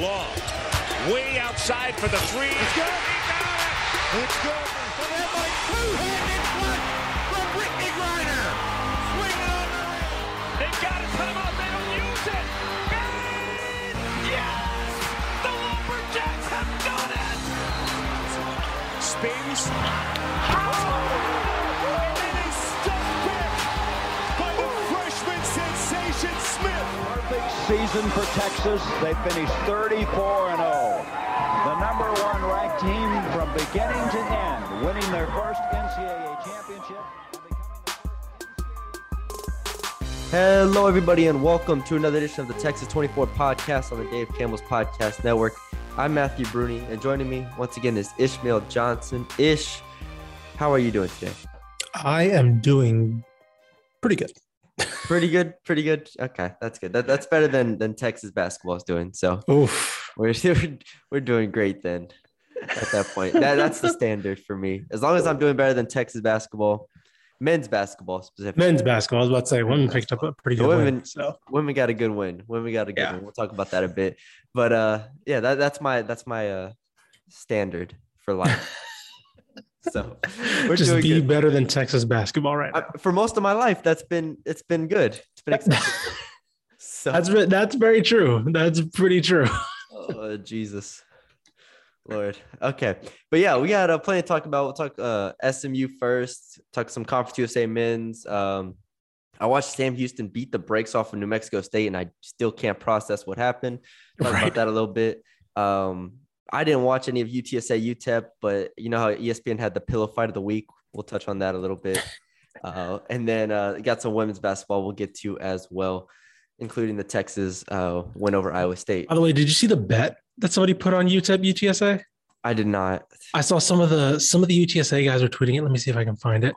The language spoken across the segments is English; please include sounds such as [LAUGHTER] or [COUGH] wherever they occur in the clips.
Long. Way outside for the three. It's good. It's good. So that might two-handed flush from Brittney Griner. Swing on the rim. They've got a timeout. They don't use it. And yes! The Lumberjacks have done it! Spins. Oh! Smith. Perfect season for Texas. They finished 34 and 0. The number one ranked team from beginning to end, winning their first NCAA championship. Hello, everybody, and welcome to another edition of the Texas 24 podcast on the Dave Campbell's Podcast Network. I'm Matthew Bruni, and joining me once again is Ishmael Johnson. Ish, how are you doing today? I am doing pretty good. Pretty good, pretty good. Okay, that's good. That, that's better than than Texas basketball is doing. So Oof. [LAUGHS] we're we're doing great then. At that point, that, that's the standard for me. As long as I'm doing better than Texas basketball, men's basketball specifically. Men's basketball. I was about to say women picked up a pretty The good women- win. So women got a good win. Women got a good Yeah. win. We'll talk about that a bit. But uh yeah, that, that's my that's my uh standard for life. [LAUGHS] so [LAUGHS] we're just doing be good. better than Texas basketball right now. I, for most of my life, that's been it's been good. It's been acceptable. [LAUGHS] so That's that's very true. That's pretty true. oh, Jesus. Lord. Okay. But yeah, we got uh, plenty to talk about. We'll talk uh, SMU first, talk some Conference USA men's. Um, I watched Sam Houston beat the brakes off of New Mexico State, and I still can't process what happened. Talk Right. about that a little bit. Um, I didn't watch any of UTSA UTEP, but you know how ESPN had the pillow fight of the week. We'll touch on that a little bit. [LAUGHS] Uh, and then uh, got some women's basketball we'll get to as well, including the Texas uh, win over Iowa State. By the way, did you see the bet that somebody put on UTEP UTSA? I did not. I saw some of the some of the UTSA guys were tweeting it. Let me see if I can find it.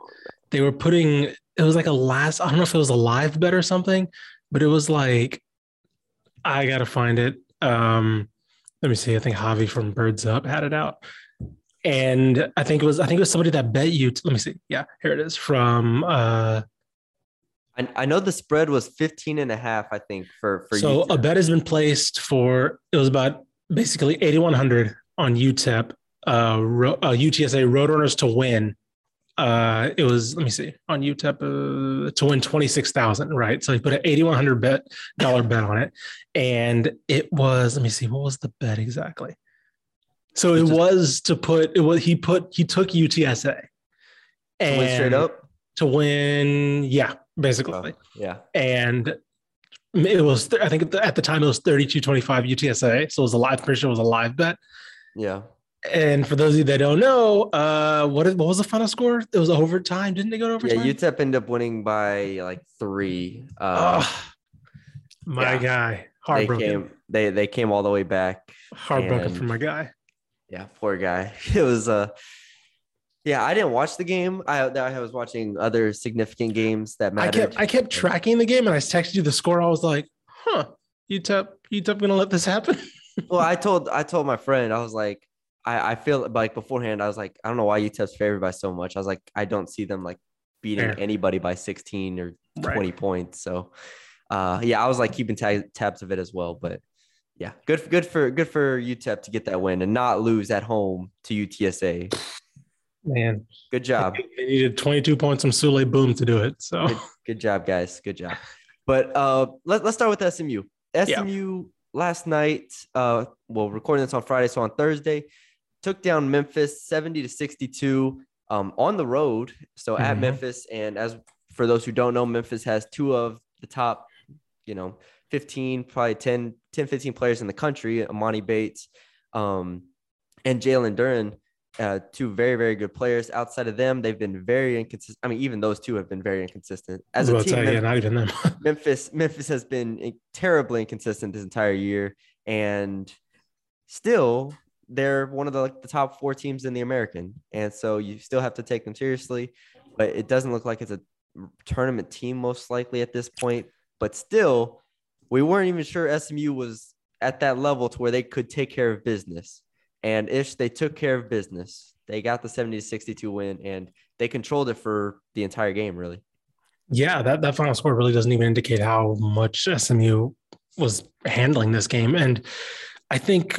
They were putting it was like a last. I don't know if it was a live bet or something, but it was like I gotta find it. Um, let me see. I think Javi from Birds Up had it out, and I think it was I think it was somebody that bet you. Let me see. Yeah, here it is from. uh I, I know the spread was 15 and a half, I think, for, for so UTEP. a bet has been placed for it was about basically 8100 on UTEP uh, uh UTSA Roadrunners to win uh it was let me see on UTEP uh, to win 26,000 right? So he put an 8100 bet dollar bet on it. And it was let me see what was the bet exactly? So it just- was to put it was he put he took UTSA and To win straight up. to win yeah basically. Oh, yeah. and it was I think at the time it was 32 25 UTSA so it was a live pretty sure it was a live bet. Yeah. And for those of you that don't know uh what is, what was the final score it was overtime didn't they go to Yeah. UTEP ended up winning by like three. Uh, oh, my yeah. guy they heartbroken came they they came all the way back. heartbroken and- for my guy Yeah, poor guy. [LAUGHS] It was uh yeah, I didn't watch the game. I I was watching other significant games that I mattered. kept I kept tracking the game and I texted you the score I was like huh UTEP UTEP gonna let this happen [LAUGHS] well, I told I told my friend, I was like, I, I feel like beforehand, I was like, I don't know why UTEP's favored by so much. I was like, I don't see them like beating Fair. anybody by 16 or Right. 20 points. So uh yeah, I was like keeping ta- tabs of it as well. But yeah, good good for good for UTEP to get that win and not lose at home to UTSA. man Good job. they needed 22 points from Souley Boum to do it so Good, good job, guys. Good job. But uh, let, let's start with SMU. SMU last night, uh, well, recording this on Friday, so on Thursday, took down Memphis 70 to 62 um, on the road. So at Mhm. Memphis. And as for those who don't know, Memphis has two of the top, you know, 15, probably 10, 10 15 players in the country, Emoni Bates um, and Jalen Duren. Uh, two very, very good players. Outside of them, they've been very inconsistent. I mean, even those two have been very inconsistent. As a team, say, yeah, not even them [LAUGHS] Memphis, Memphis has been terribly inconsistent this entire year, and still they're one of the like the top four teams in the American, and so you still have to take them seriously. But it doesn't look like it's a tournament team most likely at this point. But still, we weren't even sure SMU was at that level to where they could take care of business. And ish, they took care of business. They got the 70 to 62 win and they controlled it for the entire game, really. Yeah, that, that final score really doesn't even indicate how much SMU was handling this game. And I think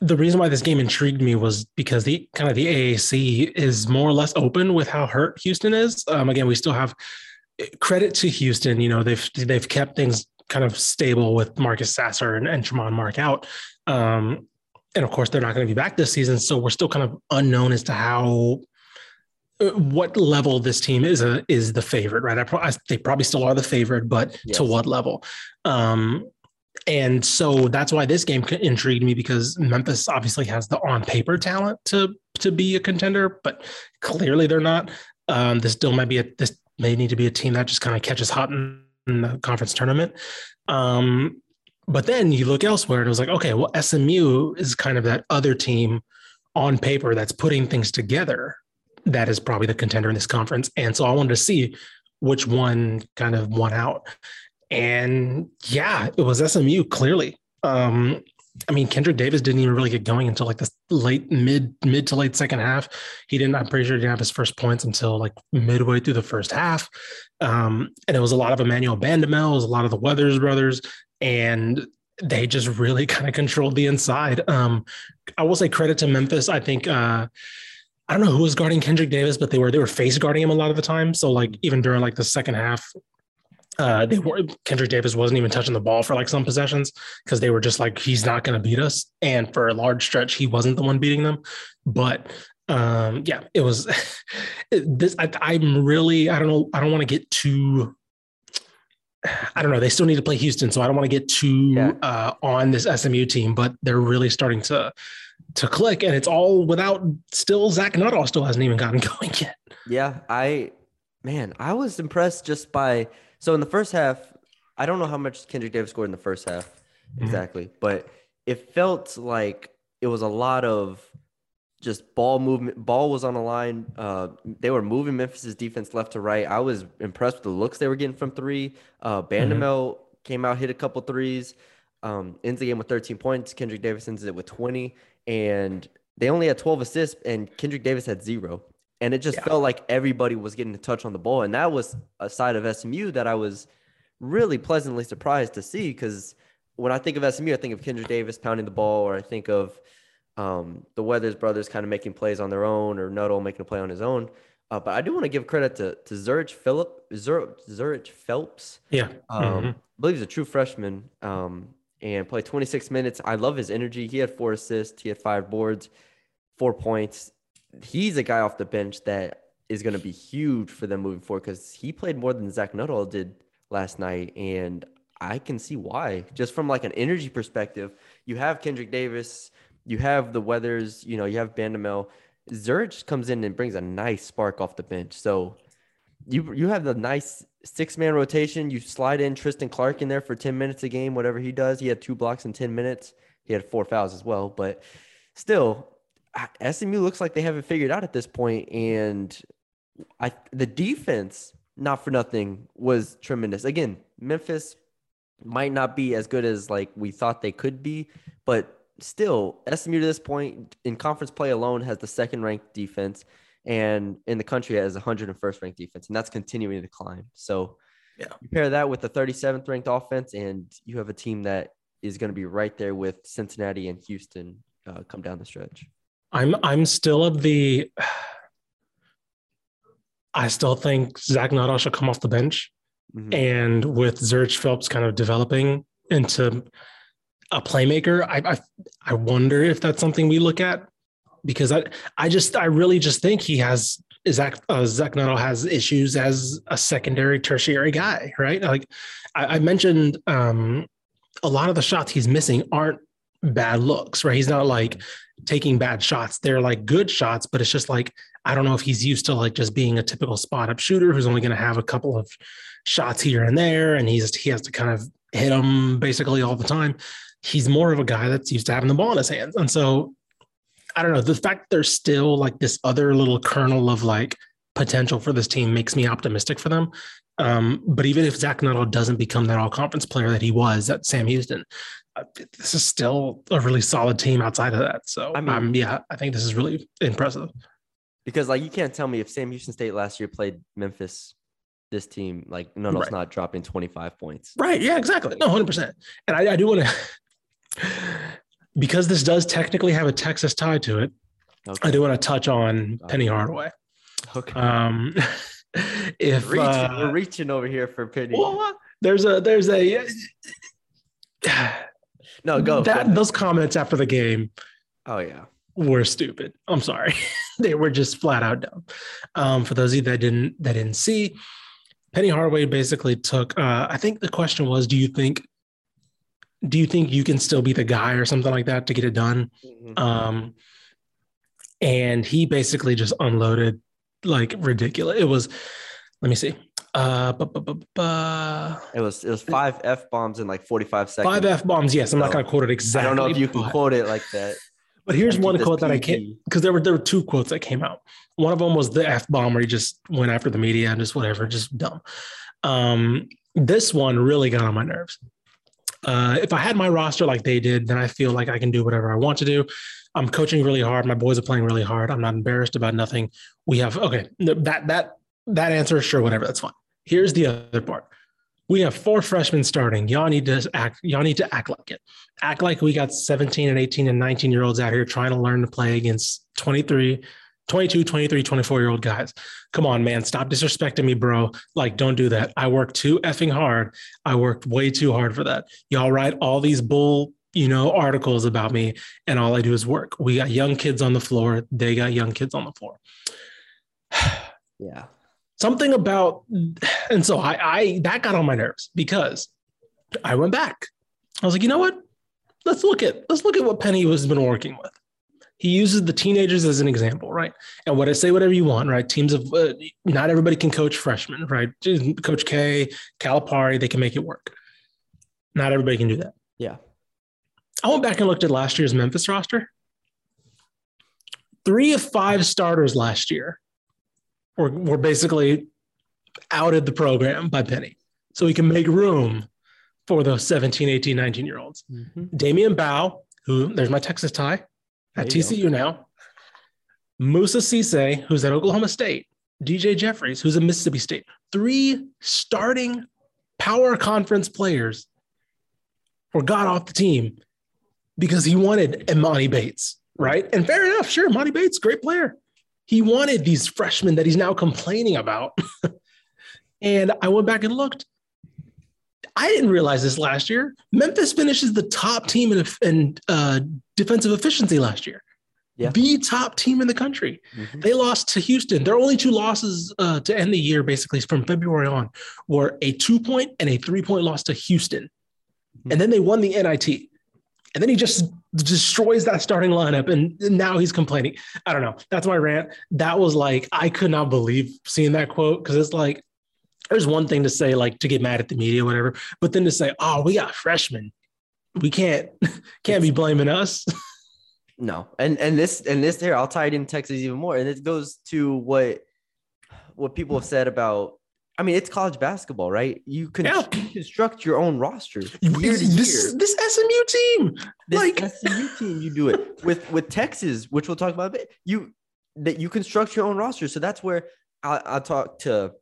the reason why this game intrigued me was because the kind of the AAC is more or less open with how hurt Houston is. Um, again, we still have credit to Houston. You know, they've they've kept things kind of stable with Marcus Sasser and, and Tramon Mark out. Um, and of course, they're not going to be back this season, so we're still kind of unknown as to how uh, what level this team is a is the favorite, right? I, pro- I they probably still are the favorite, but Yes. to what level? Um, and so that's why this game intrigued me because Memphis obviously has the on paper talent to to be a contender, but clearly they're not. Um, this still might be a this may need to be a team that just kind of catches hot in, in the conference tournament. Um, but then you look elsewhere and it was like, okay, well, SMU is kind of that other team on paper that's putting things together that is probably the contender in this conference. And so I wanted to see which one kind of won out. And yeah, it was SMU clearly. Um, I mean, Kendric Davis didn't even really get going until like the late mid mid to late second half. He didn't. I'm pretty sure he didn't have his first points until like midway through the first half. Um, and it was a lot of Emmanuel Bandoumel, it was a lot of the Weathers brothers, and they just really [LAUGHS] kind of controlled the inside. Um, I will say credit to Memphis. I think uh, I don't know who was guarding Kendric Davis, but they were they were face guarding him a lot of the time. So like even during like the second half, uh, they [LAUGHS] were Kendric Davis wasn't even touching the ball for like some possessions because they were just like he's not going to beat us. And for a large stretch, he wasn't the one beating them. But um, yeah, it was [LAUGHS] this. I, I'm really I don't know. I don't want to get too. I don't know. They still need to play Houston, so I don't want to get too Yeah. uh, on this SMU team. But they're really starting to to click, and it's all without still Zach Nutall still hasn't even gotten [LAUGHS] going yet. Yeah, I man, I was impressed just by so in the first half, I don't know how much Kendric Davis scored in the first half Mhm. exactly, but it felt like it was a lot of just ball movement. Ball was on the line. Uh, they were moving Memphis's defense left to right. I was impressed with the looks they were getting from three. Uh, Bandoumel came out, hit a couple threes. Um, ends the game with 13 points. Kendric Davis ends it with 20, and they only had 12 assists, and Kendric Davis had zero. And it just Yeah. felt like everybody was getting a touch on the ball, and that was a side of SMU that I was really pleasantly surprised to see because when I think of SMU, I think of Kendric Davis pounding the ball, or I think of um, the Weathers brothers kind of making plays on their own, or Nutall making a play on his own. Uh, but I do want to give credit to to Zhuric Phillip Zur- Zhuric Phelps. Yeah. Um, Mhm. I believe he's a true freshman um, and played 26 minutes. I love his energy. He had four assists, he had five boards, four points. He's a guy off the bench that is going to be huge for them moving forward because he played more than Zach Nutall did last night. And I can see why. Just from like an energy perspective, you have Kendric Davis, you have the Weathers, you know, you have Bandoumel. Zhuric comes in and brings a nice spark off the bench. So you you have the nice six man rotation. You slide in Tristan Clark in there for 10 minutes a game, whatever he does. He had two blocks in 10 minutes. He had four fouls as well. But still, SMU looks like they haven't figured out at this. And I the defense, not for nothing, was tremendous. Again, Memphis might not be as good as like we thought they could be, but still, SMU to this point in conference play alone has the second ranked defense, and in the country has 101st ranked defense, and that's continuing to climb. So, Yeah. you pair that with the 37th ranked offense, and you have a team that is going to be right there with Cincinnati and Houston uh, come down the stretch. I'm I'm still of the. I still think Zach Nutall should come off the bench, Mhm. and with Zhuric Phelps kind of developing into a playmaker, I, I I wonder if that's something we look at because I I just I really just think he has Zach uh, Zach Nutall has issues as a secondary tertiary guy, right? Like I, I mentioned, um, a lot of the shots he's missing aren't bad looks, right? He's not like taking bad shots. They're like good shots, but it's just like I don't know if he's used to like just being a typical spot up shooter who's only going to have a couple of shots here and there, and he's he has to kind of hit them basically all the time. He's more of a guy that's used to having the ball in his hands, and so I don't know. The fact there's still like this other little kernel of like potential for this team makes me optimistic for them. Um, but even if Zach Nutall doesn't become that all conference player that he was at Sam Houston, this is still a really solid team outside of that. So, I mean- um, yeah, I think this is really impressive. Because like you can't tell me if Sam Houston State last year played Memphis, this team like no, Right. It's not dropping 25 points. Right. Yeah, exactly. No, 100%. And I, I do want to, [LAUGHS] because this does technically have a Texas tie to it, Okay. I do want to touch on Penny Hardaway. okay. Um, [LAUGHS] if Reaching, uh, we're reaching over here for Penny. well, there's a there's a no, go. that go. those comments after the game Oh yeah. were stupid. I'm sorry, [LAUGHS] they were just flat out dumb. Um, for those of you that didn't that didn't see, Penny Hardaway basically took. Uh, I think the question was, do you think, do you think you can still be the guy or something like that to get it done? Mhm. Um, and he basically just unloaded like ridiculous. It was, let me see, uh, bu- bu- bu- It was it was five f bombs in like forty five seconds. five f bombs. Yes, I'm not going to quote it exactly. I don't know if you can but- quote it like that. But here's one quote that I can't because there were there were two quotes that came out. One of them was the f bomb where he just went after the media and just whatever, just dumb. Um, this one really got on my nerves. Uh, if I had my roster like they did, then I feel like I can do whatever I want to do. I'm coaching really hard. My boys are playing really hard. I'm not embarrassed about nothing. We have okay. That that that answer, sure, whatever. That's fine. Here's the other part. We have four freshmen starting. Y'all need to act. Y'all need to act like it. Act like we got 17 and 18 and 19 year olds out here trying to learn to play against 23, 22, 23, 24 year old guys. Come on, man. Stop disrespecting me, bro. Like, don't do that. I worked too effing hard. I worked way too hard for that. Y'all write all these bull, you know, articles about me, and all I do is work. We got young kids on the floor. They got young kids on the floor. [SIGHS] Yeah. Something about, and so I, I that got on my nerves because I went back. I was like, you know what? Let's look at let's look at what Penny has been working with. He uses the teenagers as an example, right? And what I say, whatever you want, right? Teams of uh, not everybody can coach freshmen, right? Coach K, Calipari, they can make it work. Not everybody can do that. Yeah. I went back and looked at last year's Memphis roster. Three of five starters last year were, were basically outed the program by Penny. So we can make room for those 17, 18, 19 year olds. Mhm. Damion Baugh, who there's my Texas tie at TCU now. Moussa Cisse, who's at Oklahoma State. DJ Jeffries, who's at Mississippi State. Three starting power conference players were got off the team because he wanted Emoni Bates, right? And fair enough, sure, Emoni Bates, great player. He wanted these freshmen that he's now complaining about. [LAUGHS] and I went back and looked. I didn't realize this last year. Memphis finishes the top team in, in uh, defensive efficiency last year. Yeah. The top team in the country. Mhm. They lost to Houston. Their only two losses uh, to end the year, basically from February on, were a two point and a three point loss to Houston. And then they won the NIT. And then he just destroys that starting lineup. And now he's complaining. I don't know. That's my rant. That was like, I could not believe seeing that quote because it's like, there's one thing to say, like to get mad at the media, whatever, but then to say, oh, we got freshmen. We can't [LAUGHS] can't be blaming us. [LAUGHS] No, and and this and this here, I'll tie it in Texas even more, and it goes to what what people have said about. I mean, it's college basketball, right? You can Yeah. construct your own roster this, this SMU team. This like- SMU team, you do it [LAUGHS] with with Texas, which we'll talk about a bit. You that you construct your own roster, so that's where I, I talk to.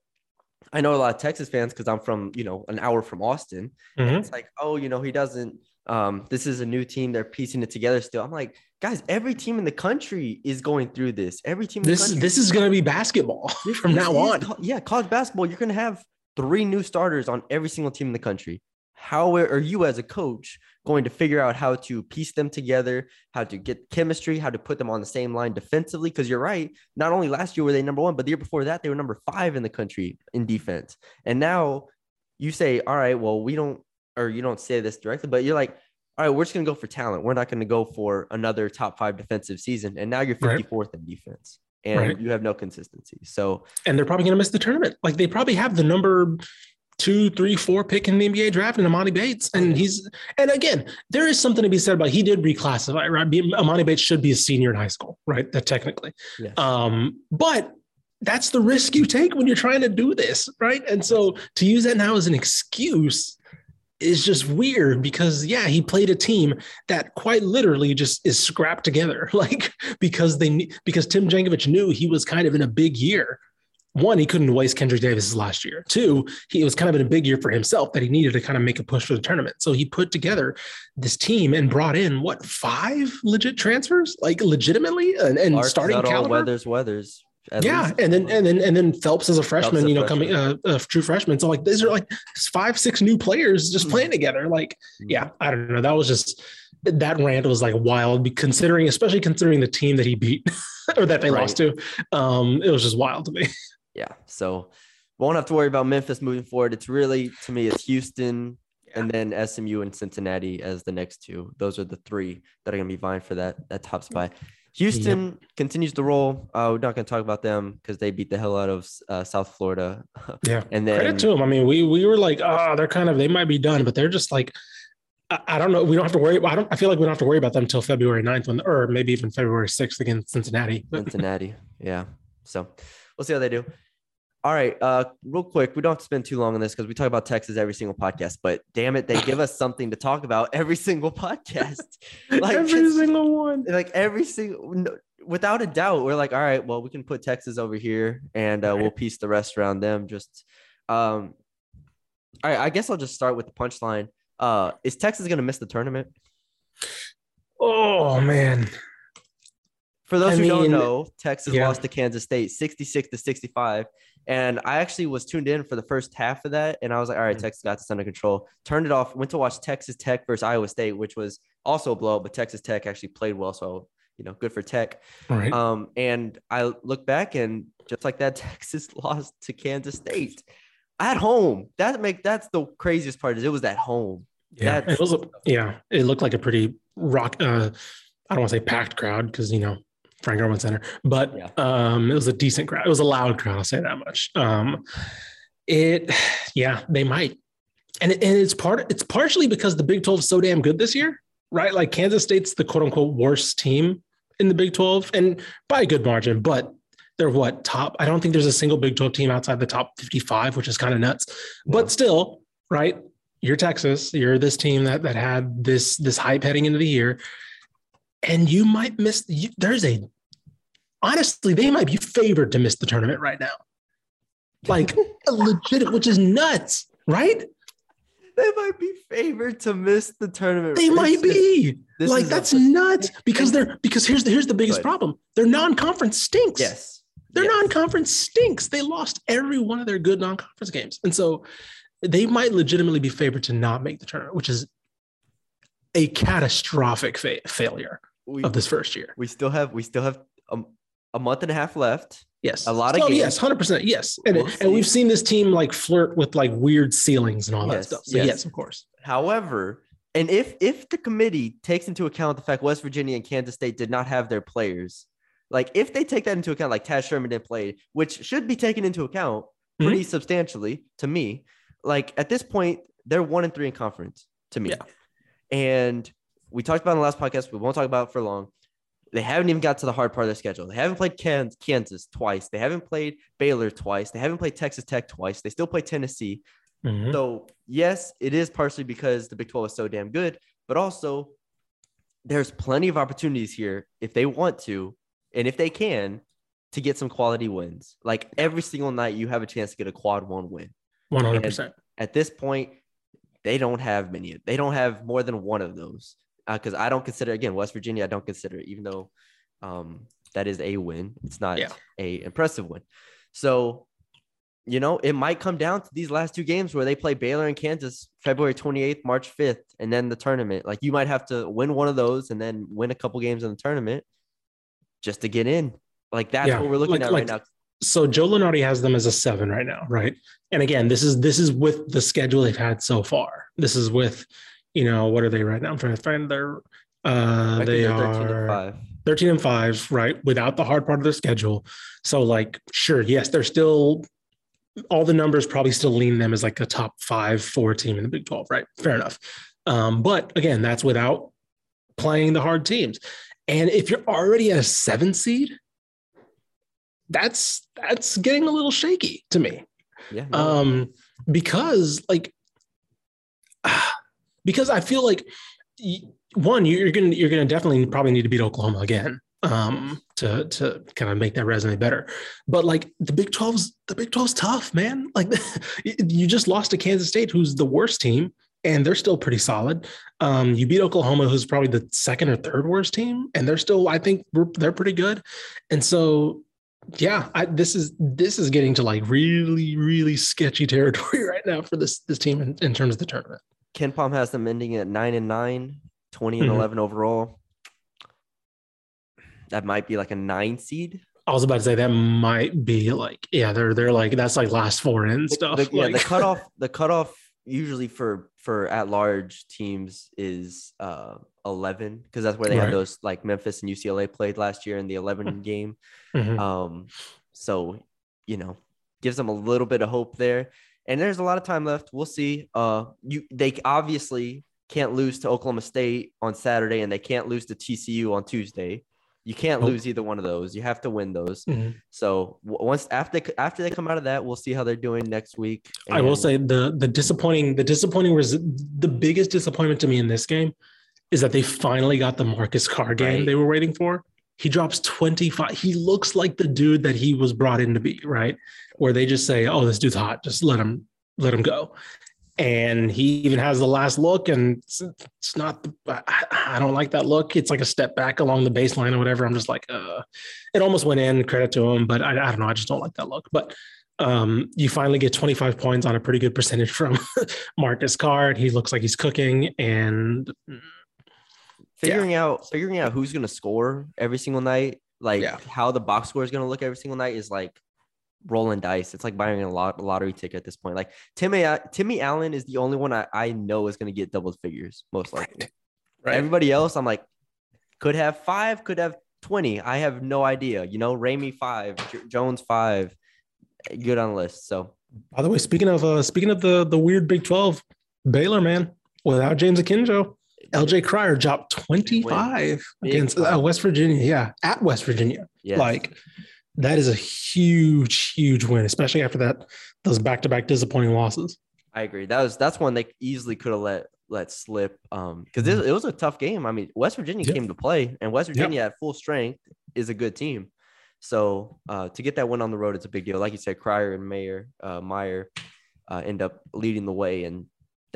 I know a lot of Texas fans because I'm from you know an hour from Austin. Mhm. It's like, oh, you know, he doesn't. Um, this is a new team. They're piecing it together still. I'm like, guys, every team in the country is going through this. Every team. In This the country, this is gonna be basketball [LAUGHS] this- from this now on. co- yeah, college basketball. You're gonna have three new starters on every single team in the country. How are you as a coach going to figure out how to piece them together, how to get chemistry, how to put them on the same line defensively? Because you're right. Not only last year were they number one, but the year before that they were number five in the country in defense. And now you say, all right, well, we don't, or you don't say this directly, but you're like, all right, we're just gonna go for talent. We're not gonna go for another top five defensive season. And now you're Right. 54th in defense, and Right. you have no consistency. So and they're probably going to miss the tournament. Like they probably have the number two, three, four pick in the NBA draft and Emoni Bates, and he's and again, there is something to be said about he did reclassify. Right, Emoni Bates should be a senior in high school, right? That technically, yes. um, but that's the risk you take when you're trying to do this, right? And so to use that now as an excuse is just weird because yeah, he played a team that quite literally just is scrapped together, [LAUGHS] like because they because Tim Jankovich knew he was kind of in a big year one, he couldn't waste Kendric Davis last year. Two, he it was kind of in a big year for himself that he needed to kind of make a push for the tournament. So he put together this team and brought in what five legit transfers, like legitimately, and, and starting caliber. Weathers, Weathers. Yeah, least. and then and then and then Phelps as a freshman, you know, coming freshman. uh, a true freshman. So like these are like five, six new players just playing together. Like, yeah, I don't know. That was just that rant was like wild, considering, especially considering the team that he beat [LAUGHS] or that they Right. lost to. Um, it was just wild to me. [LAUGHS] yeah. So won't have to worry about Memphis moving forward. It's really to me, it's Houston and then SMU and Cincinnati as the next two. Those are the three that are going to be vying for that that top spot. Houston continues to roll. Uh, we're not going to talk about them because they beat the hell out of uh, South Florida. [LAUGHS] Yeah. and then Credit to them. I mean, we we were like, oh, they're kind of they might be done, but they're just like, I, I don't know. We don't have to worry. I don't. I feel like we don't have to worry about them until February 9th when, or maybe even February 6th against Cincinnati. Cincinnati. [LAUGHS] Yeah. So we'll see how they do. All right. Uh, real quick, we don't have to spend too long on this because we talk about Texas every single podcast. But damn it, they give us [LAUGHS] something to talk about every single podcast. [LAUGHS] Like every single one. like every single no, without a doubt we're like all right well we can put texas over here and uh, we'll piece the rest around them just um all right i guess i'll just start with the punchline uh is texas going to miss the tournament Oh man. For those I who don't know texas yeah. lost to kansas state 66 to 65 and i actually was tuned in for the first half of that and i was like all right Mhm. texas got this under control turned it off went to watch texas tech versus iowa state which was also a blowout but texas tech actually played well so you know good for tech right. Um, and I look back and just like that, [LAUGHS] Texas lost to Kansas State at home. That make that's the craziest part is it was at home. yeah. that's- It was. A, yeah. It looked like a pretty rock. Uh, I don't want to say packed crowd because you know Frank Erwin Center, but Yeah. um, it was a decent crowd. It was a loud crowd. I'll say that much. Um, it. Yeah, they might, and it, and it's part. It's partially because the Big Twelve is so damn good this year, right? Like Kansas State's the quote unquote worst team in the Big Twelve, and by a good margin, but. They're what top? I don't think there's a single Big 12 team outside the top 55, which is kind of nuts. But still, right? You're Texas. You're this team that that had this this hype heading into the year, and you might miss. You, there's a honestly, they might be favored to miss the tournament right now, [LAUGHS] like legit, which is nuts, right? They might be favored to miss the tournament. They might be this like is a- that's nuts [LAUGHS] because they're because here's the here's the biggest Good. problem. Their non-conference stinks. yes. Their yes. non-conference stinks. They lost every one of their good non-conference games, and so they might legitimately be favored to not make the tournament, which is a catastrophic fa- failure we, of this first year. we still have we still have a, a month and a half left. Yes, A lot of Oh, games. yes, hundred percent, yes, and We'll and we've seen this team like flirt with like weird ceilings and all that stuff. So yes. yes, of course. However, and if if the committee takes into account the fact West Virginia and Kansas State did not have their players, like if they take that into account, like Taz Sherman didn't play, which should be taken into account Mm-hmm. pretty substantially to me. Like at this point, they're one and three in conference to me. Yeah. And we talked about in the last podcast. We won't talk about it for long. They haven't even got to the hard part of their schedule. They haven't played Kansas twice. They haven't played Baylor twice. They haven't played Texas Tech twice. They still play Tennessee. Mhm. So yes, it is partially because the Big 12 is so damn good, but also there's plenty of opportunities here if they want to and if they can to get some quality wins. Like every single night you have a chance to get a quad one win. One hundred percent. At this point, they don't have many. They don't have more than one of those. Because I don't consider again West Virginia. I don't consider it, even though um, that is a win. It's not Yeah. a impressive win. So, you know, it might come down to these last two games where they play Baylor and Kansas February 28th, March 5th, and then the tournament. Like you might have to win one of those and then win a couple games in the tournament just to get in. Like that's Yeah, what we're looking like- at like- right now. So Joe Lunardi has them as a seven right now, right? And again, this is this is with the schedule they've had so far. This is with, you know, what are they right now? I'm trying to find their. Uh, they they're 13 and 5. 13 and 5 right without the hard part of their schedule so like sure yes they're still all the numbers probably still lean them as like a top five four team in the big 12 right fair enough um, but again that's without playing the hard teams and if you're already at a seven seed that's that's getting a little shaky to me Yeah. no. um because like because i feel like one you're gonna you're gonna definitely probably need to beat oklahoma again um, to to kind of make that resume better. But like the Big 12's the Big 12's tough, man. [LAUGHS] Like you just lost to Kansas State, who's the worst team, and they're still pretty solid. Um, you beat Oklahoma, who's probably the second or third worst team, and they're still, I think, they're pretty good. And so, yeah, I, this is this is getting to like really, really sketchy territory [LAUGHS] right now for this this team in, in terms of the tournament. KenPom has them ending at nine and nine, 20 and Mhm. 11 overall. That might be like a nine seed. I was about to say that might be like, yeah, they're they're like that's like last four in The- stuff. the- yeah, like, the [LAUGHS] cutoff, the cutoff usually for for at large teams is uh 11 because that's where they Right. had those like Memphis and UCLA played last year in the 11 game. Mhm. Um, so you know, gives them a little bit of hope there. And there's a lot of time left. We'll see. Uh, you they obviously can't lose to Oklahoma State on Saturday, and they can't lose to TCU on Tuesday. You can't lose either one of those. You have to win those. Mhm. So once after they, after they come out of that, we'll see how they're doing next week. I will say the the disappointing the disappointing was the biggest disappointment to me in this game is that they finally got the Marcus Carr game Right. they were waiting for. He drops 25. He looks like the dude that he was brought in to be, right? Where they just say, "Oh, this dude's hot. Just let him let him go." And he even has the last look, and it's, it's not. The, I, I don't like that look. It's like a step back along the baseline or whatever. I'm just like, uh, it almost went in. Credit to him, but I, I don't know. I just don't like that look. But um, you finally get 25 points on a pretty good percentage from [LAUGHS] Marcus Carr. He looks like he's cooking, and figuring out figuring out who's gonna score every single night, like Yeah. how the box score is gonna look every single night, is like rolling dice. It's like buying a lot lottery ticket at this point. Like Timmy Timmy Allen is the only one I, I know is gonna get double figures most likely. [LAUGHS] Everybody else, I'm like, could have five, could have twenty. I have no idea. You know, Ramey five, J- Jones five, good on the list. So By the way, speaking of uh, speaking of the the weird Big 12, Baylor man without James Akinjo, LJ Cryer dropped 25 against uh, West Virginia. Yeah, at West Virginia. yes. Like that is a huge, huge win, especially after that those back to back disappointing losses. I agree. That was that's one they easily could have let let slip. Um, because it, it was a tough game. I mean, West Virginia. Yep. came to play, and West Virginia at full strength is a good team. So uh, to get that win on the road, it's a big deal. Like you said, Crier and Mayer, uh, Meyer uh, end up leading the way, and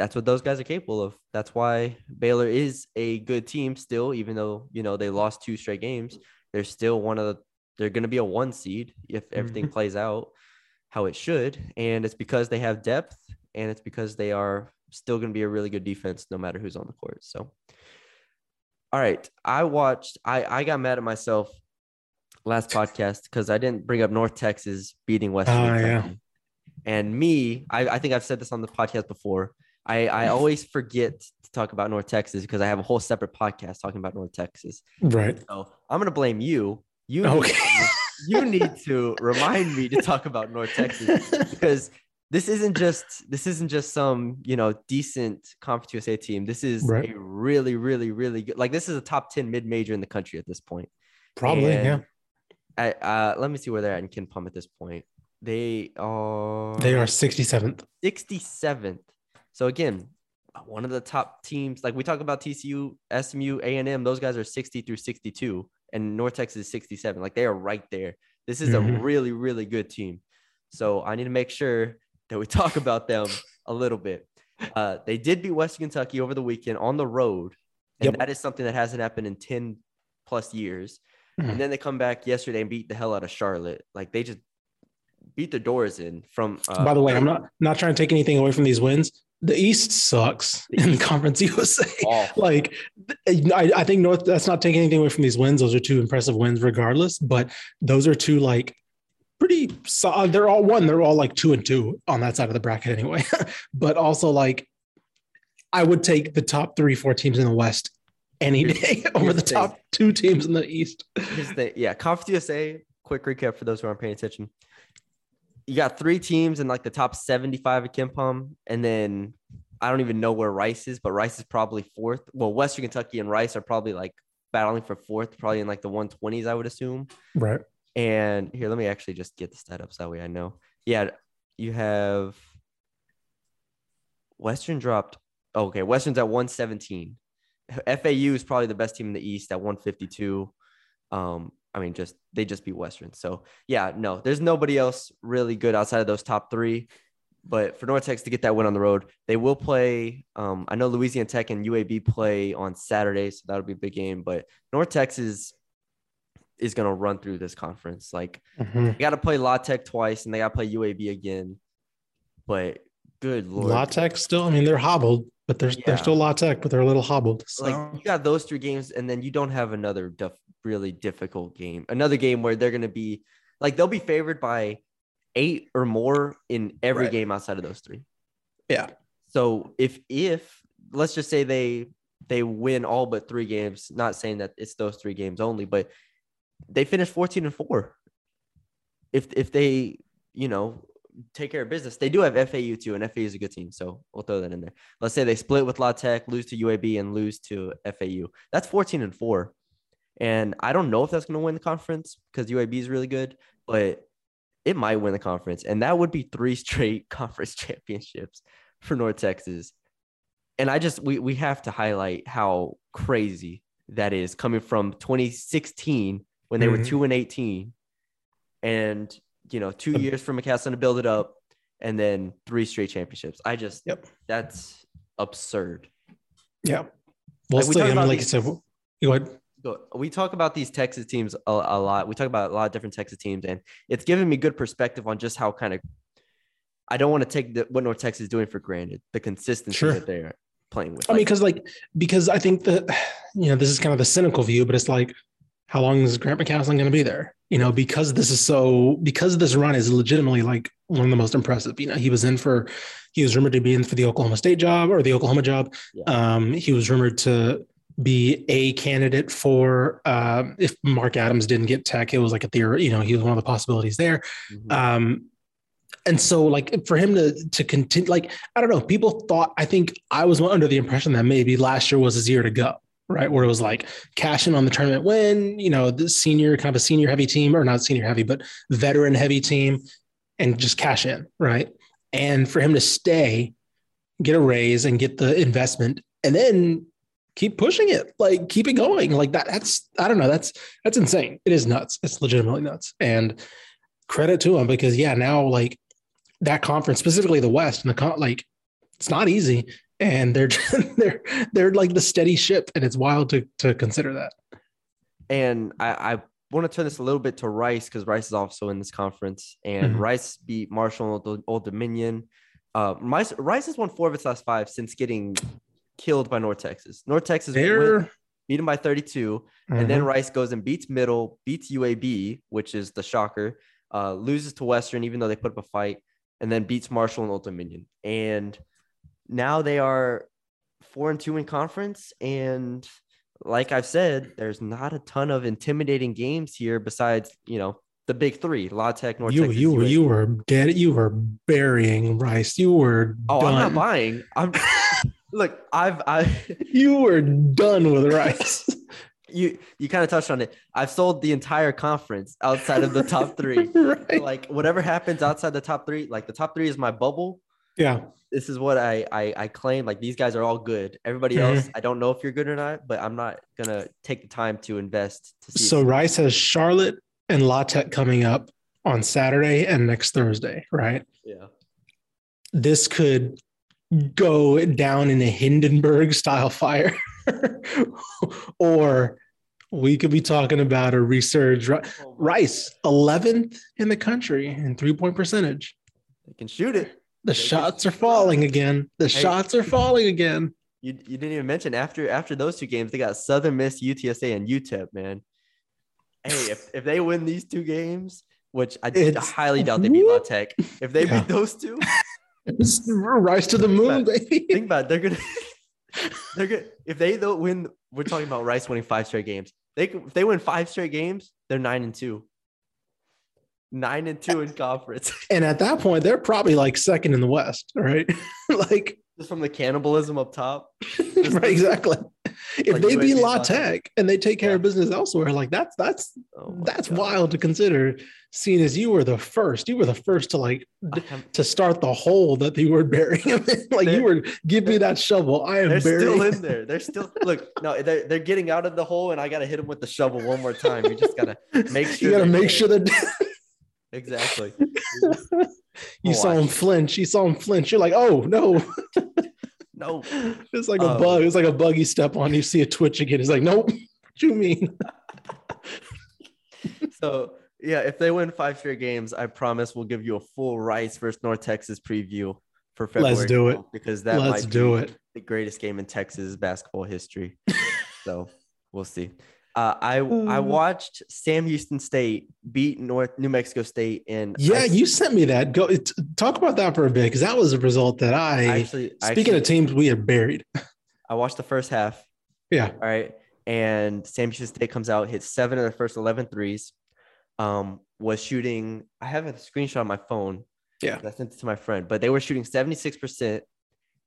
that's what those guys are capable of. That's why Baylor is a good team still, even though you know they lost two straight games. They're still one of the. They're going to be a one seed if everything Mm-hmm. plays out how it should, and it's because they have depth, and it's because they are still going to be a really good defense no matter who's on the court. So, all right, I watched. I I got mad at myself last [LAUGHS] podcast because I didn't bring up North Texas beating West. Ah, Kentucky. yeah. And me, I, I think I've said this on the podcast before. I, I always forget to talk about North Texas because I have a whole separate podcast talking about North Texas. Right. So I'm gonna blame you. You need, Okay. to, you need to remind me to talk about North Texas because this isn't just this isn't just some you know decent Conference USA team. This is Right. a really really really good like this is a top ten mid major in the country at this point. Probably, And yeah. I, uh, let me see where they're at in KenPom at this point. They are They are 67th. 67th. So again, one of the top teams. Like we talk about TCU, SMU, A and M. Those guys are 60 through 62, and North Texas is 67. Like they are right there. This is a Mhm. really really good team. So I need to make sure that we talk about them a little bit. Uh, they did beat Western Kentucky over the weekend on the road, and Yep. that is something that hasn't happened in 10 plus years. Mhm. And then they come back yesterday and beat the hell out of Charlotte. Like they just beat the doors in from. Uh, By the way, I'm not not trying to take anything away from these wins. The East sucks [LAUGHS] in Conference [LAUGHS] USA. awful. like I, I think North that's not taking anything away from these wins. Those are two impressive wins regardless, but those are two like pretty solid. Uh, they're all one, they're all like two and two on that side of the bracket anyway. [LAUGHS] but also like I would take the top three, four teams in the West any day over the the top two teams in the East. The yeah, Conference USA. Quick recap for those who aren't paying attention. You got three teams in like the top 75 at KenPom, and then I don't even know where Rice is, but Rice is probably fourth. Well, Western Kentucky and Rice are probably like battling for fourth, probably in like the 120s, I would assume. Right. And here, let me actually just get the stat up so that way I know. Yeah, you have Western dropped. oh, okay, Western's at 117. FAU is probably the best team in the East at 152. Um, I mean, just they just beat Western. So yeah, no, there's nobody else really good outside of those top three. But for North Texas to get that win on the road, they will play. Um, I know Louisiana Tech and UAB play on Saturday, so that'll be a big game. But North Texas is going to run through this conference. Like Mhm. they got to play La Tech twice, and they got to play UAB again. But good lord, La Tech still, I mean, they're hobbled, but they're Yeah. they're still La Tech, but they're a little hobbled. So like you got those three games, and then you don't have another def- really difficult game. Another game where they're going to be like they'll be favored by eight or more in every Right. game outside of those three. Yeah. So if if let's just say they they win all but three games, not saying that it's those three games only, but they finish 14 and 4. If if they, you know, take care of business, they do have FAU too, and FAU is a good team. So we'll throw that in there. Let's say they split with La Tech, lose to UAB, and lose to FAU. That's 14 and 4. And I don't know if that's going to win the conference because UAB is really good, but it might win the conference. And that would be three [LAUGHS] straight conference championships for North Texas. And I just we we have to highlight how crazy that is coming from 2016 when they were Mhm. two and 18, and you know two years for McCasland to build it up, and then three straight championships. I just Yep. that's absurd. yeah. Well, Like, we still, talk I mean, about like you these- said, go ahead. Go- we talk about these Texas teams a, a lot. We talk about a lot of different Texas teams, and it's given me good perspective on just how kind of I don't want to take the, what North Texas is doing for granted, the consistency Sure. that they're playing with. I mean, because like because I think that you know this is kind of the cynical view, but it's like, how long is Grant McCasland going to be there? You know, because this is so because this run is legitimately like one of the most impressive. You know, he was in for he was rumored to be in for the Oklahoma State job or the Oklahoma job. Yeah. Um, he was rumored to be a candidate for um, if Mark Adams didn't get Tech, it was like a theory. You know, he was one of the possibilities there. mhm. Um, and so like for him to to continue, like I don't know, people thought I think I was under the impression that maybe last year was his year to go, right? Where it was like cash in on the tournament win, you know, the senior kind of a senior heavy team, or not senior heavy, but veteran heavy team, and just cash in, right? And for him to stay, get a raise, and get the investment, and then keep pushing it, like keep it going, like that. That's I don't know, that's that's insane. It is nuts. It's legitimately nuts, and credit to him because yeah, now like that conference, specifically the West and the con- like, it's not easy, and they're [LAUGHS] just, they're they're like the steady ship, and it's wild to to consider that. and I, I want to turn this a little bit to Rice because Rice is also in this conference, and Mhm. Rice beat Marshall Old, Old Dominion. Uh, Rice, Rice has won four of its last five since getting killed by North Texas. North Texas went- beat them by 32, and then Mhm. Rice goes and beats Middle, beats UAB, which is the shocker, uh, loses to Western, even though they put up a fight, and then beats Marshall and Old Dominion. And now they are four and two in conference. And like I've said, there's not a ton of intimidating games here besides, you know, the big three, La Tech, North you Texas. you UAB. you were dead. You were burying Rice. You were Oh, done. I'm not buying. I'm [LAUGHS] look, I've I [LAUGHS] you were done with Rice. [LAUGHS] you you kind of touched on it. I've sold the entire conference outside of the top [LAUGHS] three. right? like whatever happens outside the top three, like the top three is my bubble. Yeah. This is what I I, I claim. Like these guys are all good. Everybody Mhm. else, I don't know if you're good or not, but I'm not gonna take the time to invest to see. So Rice has Charlotte and La Tech coming up on Saturday and next Thursday, right? yeah, this could go down in a Hindenburg style fire, [LAUGHS] or we could be talking about a resurge. Oh rice, 11th in the country in three point percentage. they can shoot it. The They can shots are falling again. The Hey. shots are falling again. You, you didn't even mention after after those two games, they got Southern Miss, UTSA, and UTEP. Man, hey, if, if they win these two games, which I It's- highly doubt they beat La Tech, if they Yeah. beat those two, Rice to the moon, baby. think about it, they're gonna [LAUGHS] they're gonna if they don't win we're talking about rice winning five straight games they if they win five straight games they're nine and two nine and two in conference [LAUGHS] And at that point, they're probably like second in the West, right? [LAUGHS] like just from the cannibalism up top right, exactly. if Like they beat UAB La La Tech. And they take care of business elsewhere, like that's that's Oh that's God. wild to consider. Seeing as you were the first, you were the first to like d- to start the hole that you were [LAUGHS] burying him in. Like you were, give me that shovel. I am They're still in there. They're still [LAUGHS] look. No, they're, they're getting out of the hole, and I gotta hit them with the shovel one more time. You just gotta make sure. you got to make dead. sure that exactly. you saw him flinch. You saw him flinch. You're like, oh no, [LAUGHS] No, it's like a Oh. bug. It's like a buggy step on. You see a twitch again. It's like, nope. What you mean? so yeah, if they win five straight games, I promise we'll give you a full Rice versus North Texas preview for February. Let's do it. because that Let's might do be it. the greatest game in Texas basketball history. [LAUGHS] so we'll see. Uh, I I watched Sam Houston State beat North New Mexico State in Yeah, I, you sent me that. Go talk about that for a bit because that was a result that I. Actually speaking actually- of teams we had buried. [LAUGHS] I watched the first half. Yeah. All right. And Sam Houston State comes out, hits seven of the first 11 threes. Um, was shooting. I have a screenshot on my phone. Yeah. I sent it to my friend, but they were shooting 76%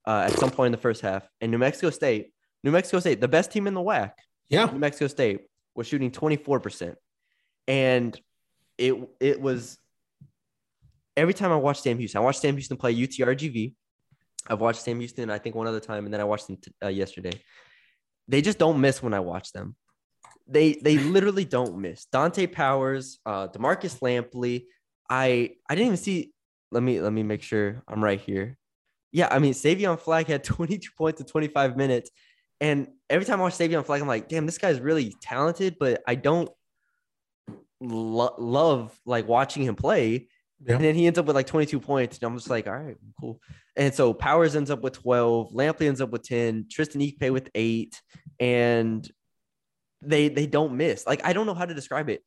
uh, at some point in the first half. And New Mexico State, New Mexico State, the best team in the WAC, Yeah. New Mexico State was shooting 24%. And it it was every time I watched Sam Houston, I watched Sam Houston play UTRGV. I've watched Sam Houston, I think, one other time, and then I watched them t- uh, yesterday. They just don't miss when I watch them. They they literally don't miss. Donte Powers, uh, Demarkus Lampley. I I didn't even see. Let me let me make sure I'm right here. Yeah, I mean Savion Flagg had [LAUGHS] 22 points in 25 minutes, and every time I watch Savion Flagg, I'm like, damn, this guy's really talented, but I don't lo- love like watching him play. Yeah. And then he ends up with like 22 points, and I'm just like, all right, cool. And so Powers ends up with 12, Lampley ends up with 10, Tristan Ikpe with eight, and they they don't miss. Like I don't know how to describe it.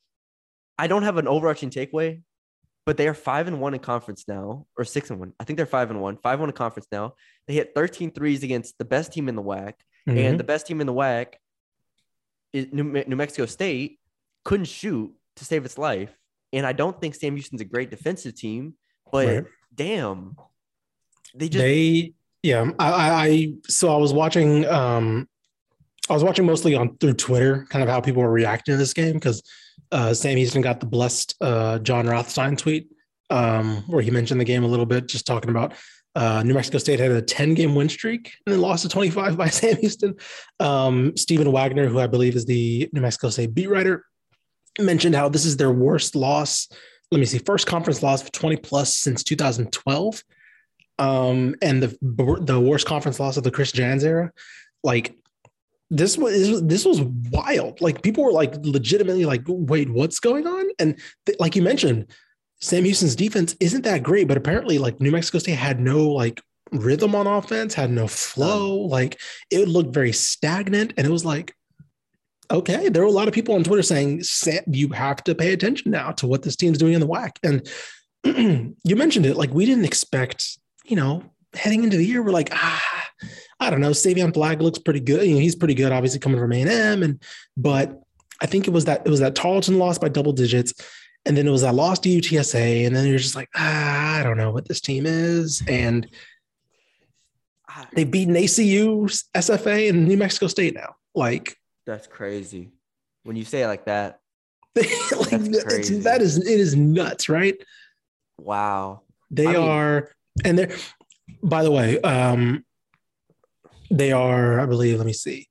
I don't have an overarching takeaway, but they are five and one in conference now, or six and one. I think they're five and one, five one in conference now. They hit 13 threes against the best team in the WAC, Mhm. and the best team in the WAC is New, New Mexico State couldn't shoot to save its life. And I don't think Sam Houston's a great defensive team, but Right. damn, they just they yeah I, I i so i was watching um i was watching mostly on through twitter kind of how people were reacting to this game because uh sam houston got the blessed uh jon rothstein tweet um where he mentioned the game a little bit just talking about uh, New Mexico State had a 10 game win streak and then lost to 25 by [LAUGHS] Sam Houston. Um, Stephen Wagner, who I believe is the New Mexico State beat writer, mentioned how this is their worst loss. Let me see, first conference loss of 20 plus since 2012 um, and the the worst conference loss of the Chris Jans era. Like this was this was wild. Like people were like legitimately like, wait, what's going on? And th- like you mentioned, Sam Houston's defense isn't that great, but apparently like New Mexico State had no like rhythm on offense, had no flow. Like it looked very stagnant, and it was like. Okay, there were a lot of people on Twitter saying Sam, you have to pay attention now to what this team's doing in the WAC. And [CLEARS THROAT] you mentioned it, like we didn't expect you know, heading into the year, we're like, ah, I don't know. Savion Flagg looks pretty good. You know, he's pretty good, obviously coming from A and M, and but I think it was that it was that Tarleton loss by double digits, and then it was that loss to UTSA, and then you're just like, ah, I don't know what this team is, and ah, they've beaten ACU, SFA, and New Mexico State now. Like, that's crazy. When you say it like that, [LAUGHS] like that is it is nuts, right? wow. They I mean- are, and they're. By the way, um, they are. I believe. Let me see.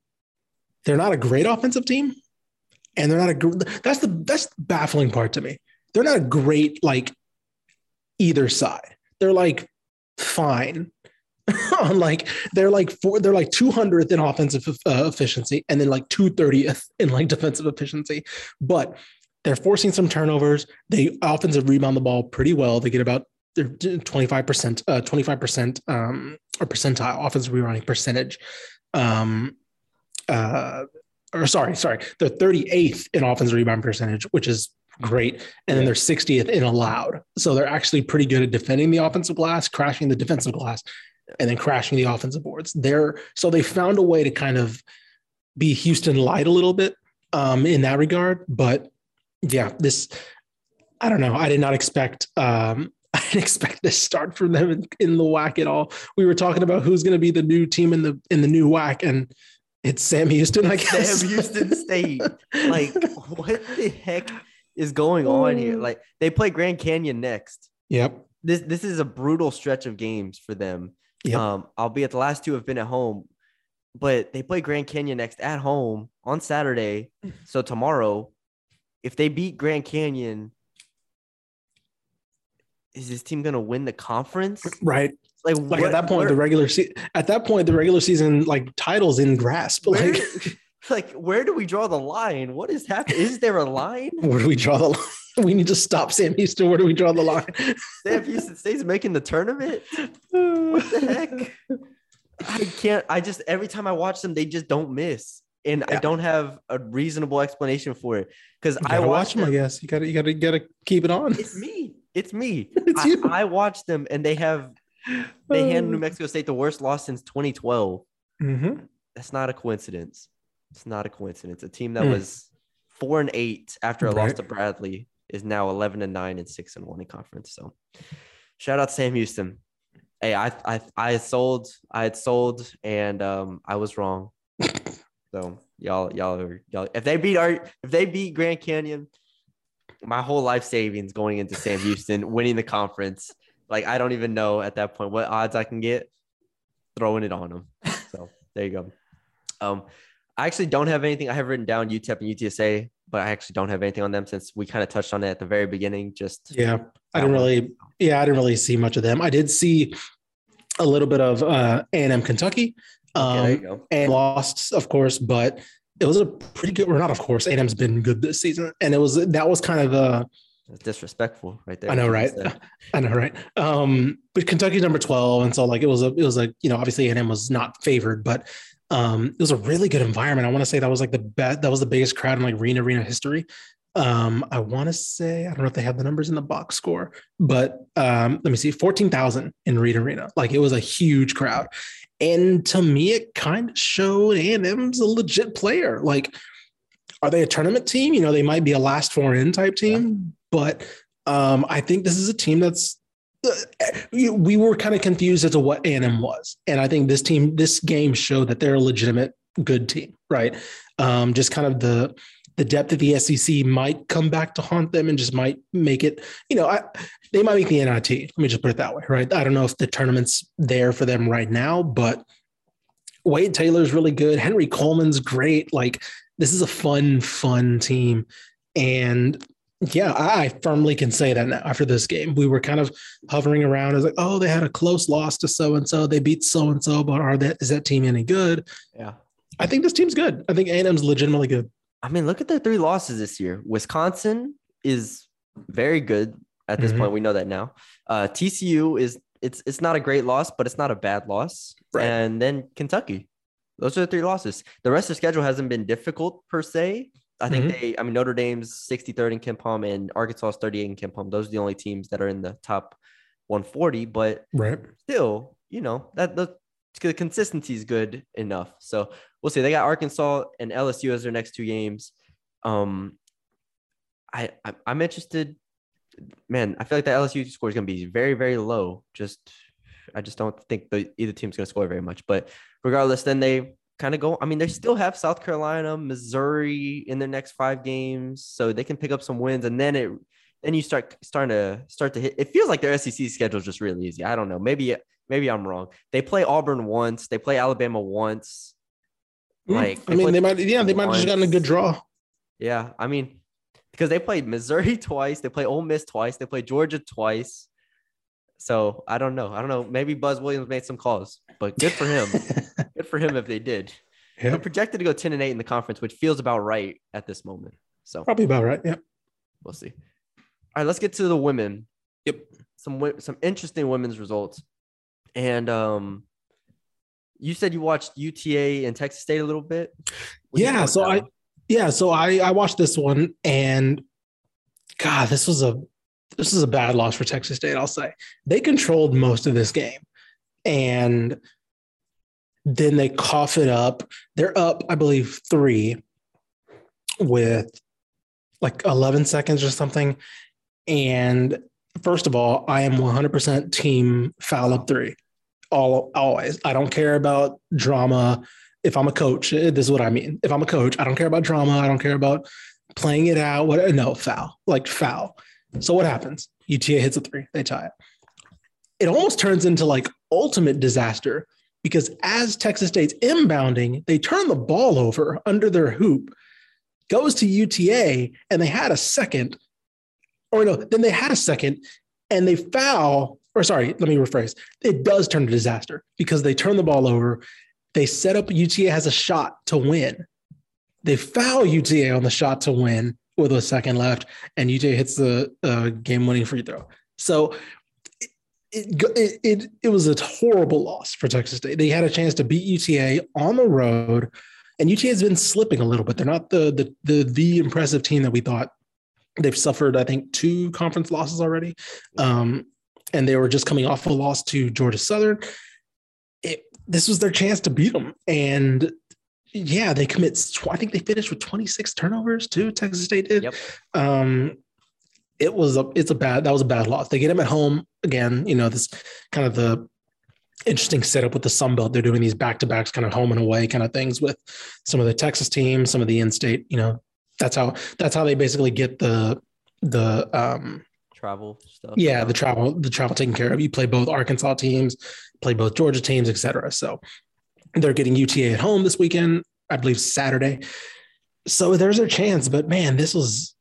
They're not a great offensive team, and they're not a. That's the that's the baffling part to me. They're not a great like either side. They're like fine. [LAUGHS] on like they're like four, they're like 200th in offensive uh, efficiency and then like 230th in like defensive efficiency but they're forcing some turnovers they offensive rebound the ball pretty well they get about they're 25% uh 25% um or percentile offensive rebounding percentage. Um uh or sorry sorry they're 38th in offensive rebound percentage which is great. And then they're 60th in allowed. So they're actually pretty good at defending the offensive glass crashing the defensive glass and then crashing the offensive boards. They're so they found a way to kind of be houston light a little bit um in that regard. But yeah this i don't know. I did not expect um [LAUGHS] I didn't expect this start from them in, in the WAC at all. We were talking about who's going to be the new team in the in the new WAC, and It's Sam Houston, I guess. Sam Houston State. [LAUGHS] Like, what the heck is going on here? Like, they play Grand Canyon next. Yep. This this is a brutal stretch of games for them. Yep. Um, albeit the last two have been at home, but they play Grand Canyon next at home on Saturday. So tomorrow, if they beat Grand Canyon, is this team gonna win the conference? Right. Like, Like what- at that point, where- the regular season. at that point, the regular season like titles in grasp. where, Like, [LAUGHS] like where do we draw the line? What is happening? Is there a line? [LAUGHS] where do we draw the line? We need to stop Sam Houston. Where do we draw the line? Sam Houston State's making the tournament. What the heck? I can't. I just every time I watch them, they just don't miss, and I don't have a reasonable explanation for it. Because I watch watch them, I guess. You gotta, you gotta, you gotta keep it on. It's me. It's me. [LAUGHS] It's I, you. I watch them, and they have they hand New Mexico State the worst loss since 2012. Mhm. That's not a coincidence. It's not a coincidence. A team that Mm. was four and eight after a loss to Bradley is now 11 and nine and six and one in conference. So shout out Sam Houston. Hey, I I I sold, I had sold, and um I was wrong. [LAUGHS] So y'all, y'all are y'all. If they beat our, if they beat Grand Canyon, my whole life savings going into Sam Houston [LAUGHS] winning the conference. Like I don't even know at that point what odds I can get throwing it on them. So there you go. Um, I actually don't have anything. I have written down UTEP and UTSA, but I actually don't have anything on them since we kind of touched on it at the very beginning. Just Yeah, I didn't really. Yeah, I didn't really see much of them. I did see a little bit of uh, A&M Kentucky, Okay, um, go. and lost, of course, but it was a pretty good. Or not, of course. A&M's been good this season, and it was that was kind of the disrespectful, right there. I know, right? [LAUGHS] I know, right? Um, but Kentucky's number 12. And so like it was a it was like, you know, obviously A&M was not favored, but um it was a really good environment. I want to say that was like the best that was the biggest crowd in like Reed Arena history. Um, I want to say, I don't know if they have the numbers in the box score, but um, let me see, 14,000 in Reed Arena. Like it was a huge crowd. And to me, it kind of showed A&M's a legit player. Like, are they a tournament team? You know, they might be a last four in type team, but um, I think this is a team that's uh, we we were kind of confused as to what A&M was, and I think this team, this game showed that they're a legitimate good team, right? Um, just kind of the the depth of the SEC might come back to haunt them and just might make it, you know, I, they might make the NIT. Let me just put it that way, right? I don't know if the tournament's there for them right now, but Wade Taylor's really good. Henry Coleman's great. Like this is a fun, fun team, and yeah, I firmly can say that now after this game. We were kind of hovering around as like, oh, they had a close loss to so and so. They beat so and so, but are that is that team any good? Yeah. I think this team's good. I think A&M's legitimately good. I mean, look at their three losses this year. Wisconsin is very good at this Mhm. point. We know that now. Uh, TCU is it's it's not a great loss, but it's not a bad loss. Right. And then Kentucky. Those are the three losses. The rest of the schedule hasn't been difficult per se. I think Mhm. they, I mean, Notre Dame's 63rd in KenPom and Arkansas is 38 in KenPom. Those are the only teams that are in the top 140, but Right. still, you know, that the, the consistency is good enough. So we'll see. They got Arkansas and LSU as their next two games. Um, I, I I'm interested. Man, I feel like the LSU score is going to be very very low. Just I just don't think the either team's going to score very much. But regardless, then they kind of go. I mean, they still have South Carolina, Missouri in their next five games, so they can pick up some wins, and then it then you start starting to start to hit. It feels like their SEC schedule is just really easy. I don't know. Maybe maybe I'm wrong. They play Auburn once. They play Alabama once. Like I mean, they might, yeah, they might have just gotten a good draw. Yeah, I mean, because they played Missouri [LAUGHS] twice, they play Ole Miss twice, they played Georgia twice. So I don't know. I don't know. Maybe Buzz Williams made some calls, but good for him. [LAUGHS] good for him if they did. They're projected to go 10 and 8 in the conference, which feels about right at this moment. So probably about right. Yeah. we'll see. All right, let's get to the women. Yep. Some some interesting women's results. And um you said you watched UTA and Texas State a little bit. What Yeah, so I- one? Yeah, so I I watched this one and God, this was a this is a bad loss for Texas State, I'll say. They controlled most of this game. And then they cough it up. They're up, I believe, 3 with like 11 seconds or something. And first of all, I am 100% team foul up 3. All always. I don't care about drama if I'm a coach, eh, this is what I mean. If I'm a coach, I don't care about drama. I don't care about playing it out. What? No foul, like foul. So what happens? UTA hits a three. They tie it. It almost turns into like ultimate disaster because as Texas State's inbounding, they turn the ball over under their hoop, goes to UTA, and they had a second, or no, then they had a second, and they foul. Or sorry, let me rephrase. It does turn to disaster because they turn the ball over. They set up UTA has a shot to win. They foul UTA on the shot to win with a second left, and UTA hits the uh, game-winning free throw. So it, it, it, it was a horrible loss for Texas State. They had a chance to beat UTA on the road, and UTA has been slipping a little bit. They're not the the the, the impressive team that we thought. They've suffered, I think, two conference losses already, um, and they were just coming off a loss to Georgia Southern. It, this was their chance to beat them, and yeah, they commit. I think they finished with 26 turnovers too. Texas State did. Yep. Um, it was a it's a bad that was a bad loss. They get them at home again. You know this kind of the interesting setup with the Sun Belt. They're doing these back to backs, kind of home and away kind of things with some of the Texas teams, some of the in state. You know that's how that's how they basically get the the um Travel stuff. yeah the travel the travel taken care of. You play both Arkansas teams, play both Georgia teams, etc. So they're getting UTA at home this weekend. I believe Saturday. So there's a chance, but man, this was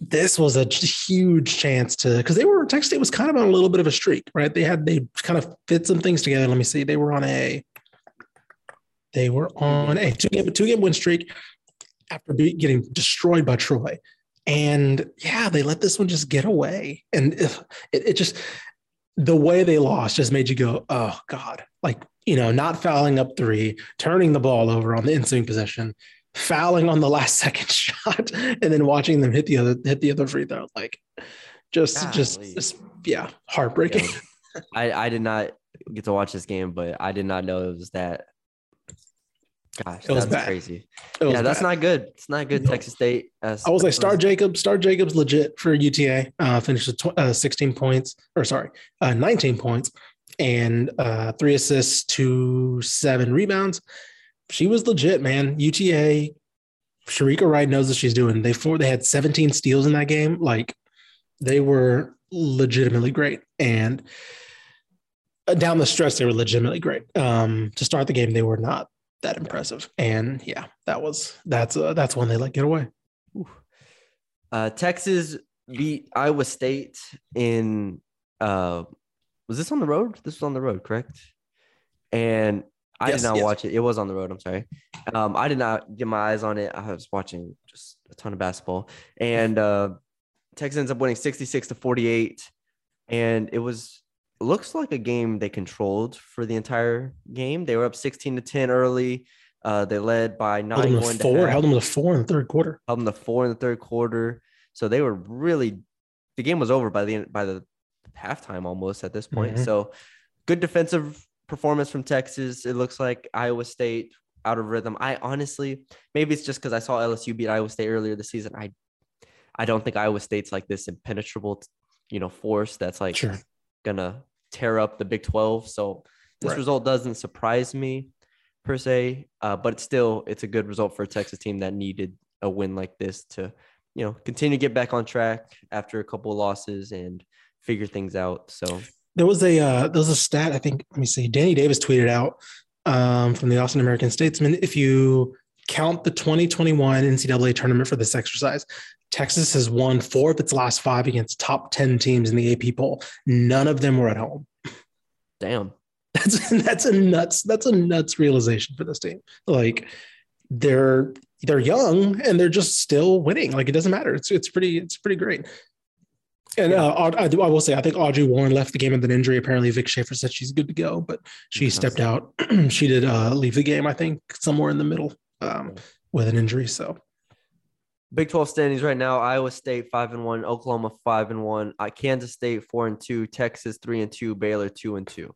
this was a huge chance to because they were Texas State was kind of on a little bit of a streak, right? They had they kind of fit some things together. Let me see. They were on a they were on a two game two game win streak after be, getting destroyed by Troy. And yeah, they let this one just get away. And it, it just the way they lost just made you go, oh God, like you know, not fouling up three, turning the ball over on the ensuing possession, fouling on the last [LAUGHS] second shot, and then watching them hit the other hit the other free throw. Like just just, just yeah, heartbreaking. [LAUGHS] I, I did not get to watch this game, but I did not know it was that. Gosh, It was bad. crazy. Was Yeah, that's bad. not good. It's not good. No. Texas State. Uh, I was like, Starr Jacobs, Starr Jacobs legit for UTA. Uh, finished with tw- uh, 16 points, or sorry, uh, 19 points and uh, three assists to seven rebounds. She was legit, man. UTA, Shereka Wright knows what she's doing. They four, they had 17 steals in that game. Like they were legitimately great. And uh, down the stretch, they were legitimately great. Um, to start the game, they were not that impressive. And yeah, that was that's uh, that's when they let get away. Uh, Texas beat Iowa State in. Uh, was this on the road? This was on the road, correct? And I Yes, did not yes. watch it. It was on the road. I'm sorry. Um, I did not get my eyes on it. I was watching just a ton of basketball, and uh, Texas ends up winning 66 to 48, and it was looks like a game they controlled for the entire game. They were up 16 to 10 early. Uh, they led by held nine to to four, held them to four in the third quarter. held them to four in the third quarter. So they were really the game was over by the end by the halftime almost at this point. Mhm. So good defensive performance from Texas. It looks like Iowa State out of rhythm. I honestly maybe it's just because I saw LSU beat Iowa State earlier this season. I I don't think Iowa State's like this impenetrable, you know, force that's like Sure. Gonna tear up the Big 12. So this Right. result doesn't surprise me per se, uh, but it's still it's a good result for a Texas team that needed a win like this to, you know, continue to get back on track after a couple of losses and figure things out. So There was a uh, there was a stat I think. Let me see. Danny Davis tweeted out um, from the Austin American Statesman. If you count the 2021 NCAA tournament for this exercise, Texas has won four of its last five against top 10 teams in the AP poll. None of them were at home. damn. [LAUGHS] That's that's a nuts that's a nuts realization for this team. Like they're they're young and they're just still winning. Like it doesn't matter. It's it's pretty it's pretty great. And uh, I, I will say, I think Audrey Warren left the game with an injury. Apparently, Vic Schaefer said she's good to go, but she stepped out. [CLEARS THROAT] she did uh, leave the game, I think, somewhere in the middle um, with an injury. So, Big 12 standings right now: Iowa State five and one, Oklahoma five and one, uh, Kansas State four and two, Texas three and two, Baylor two and two.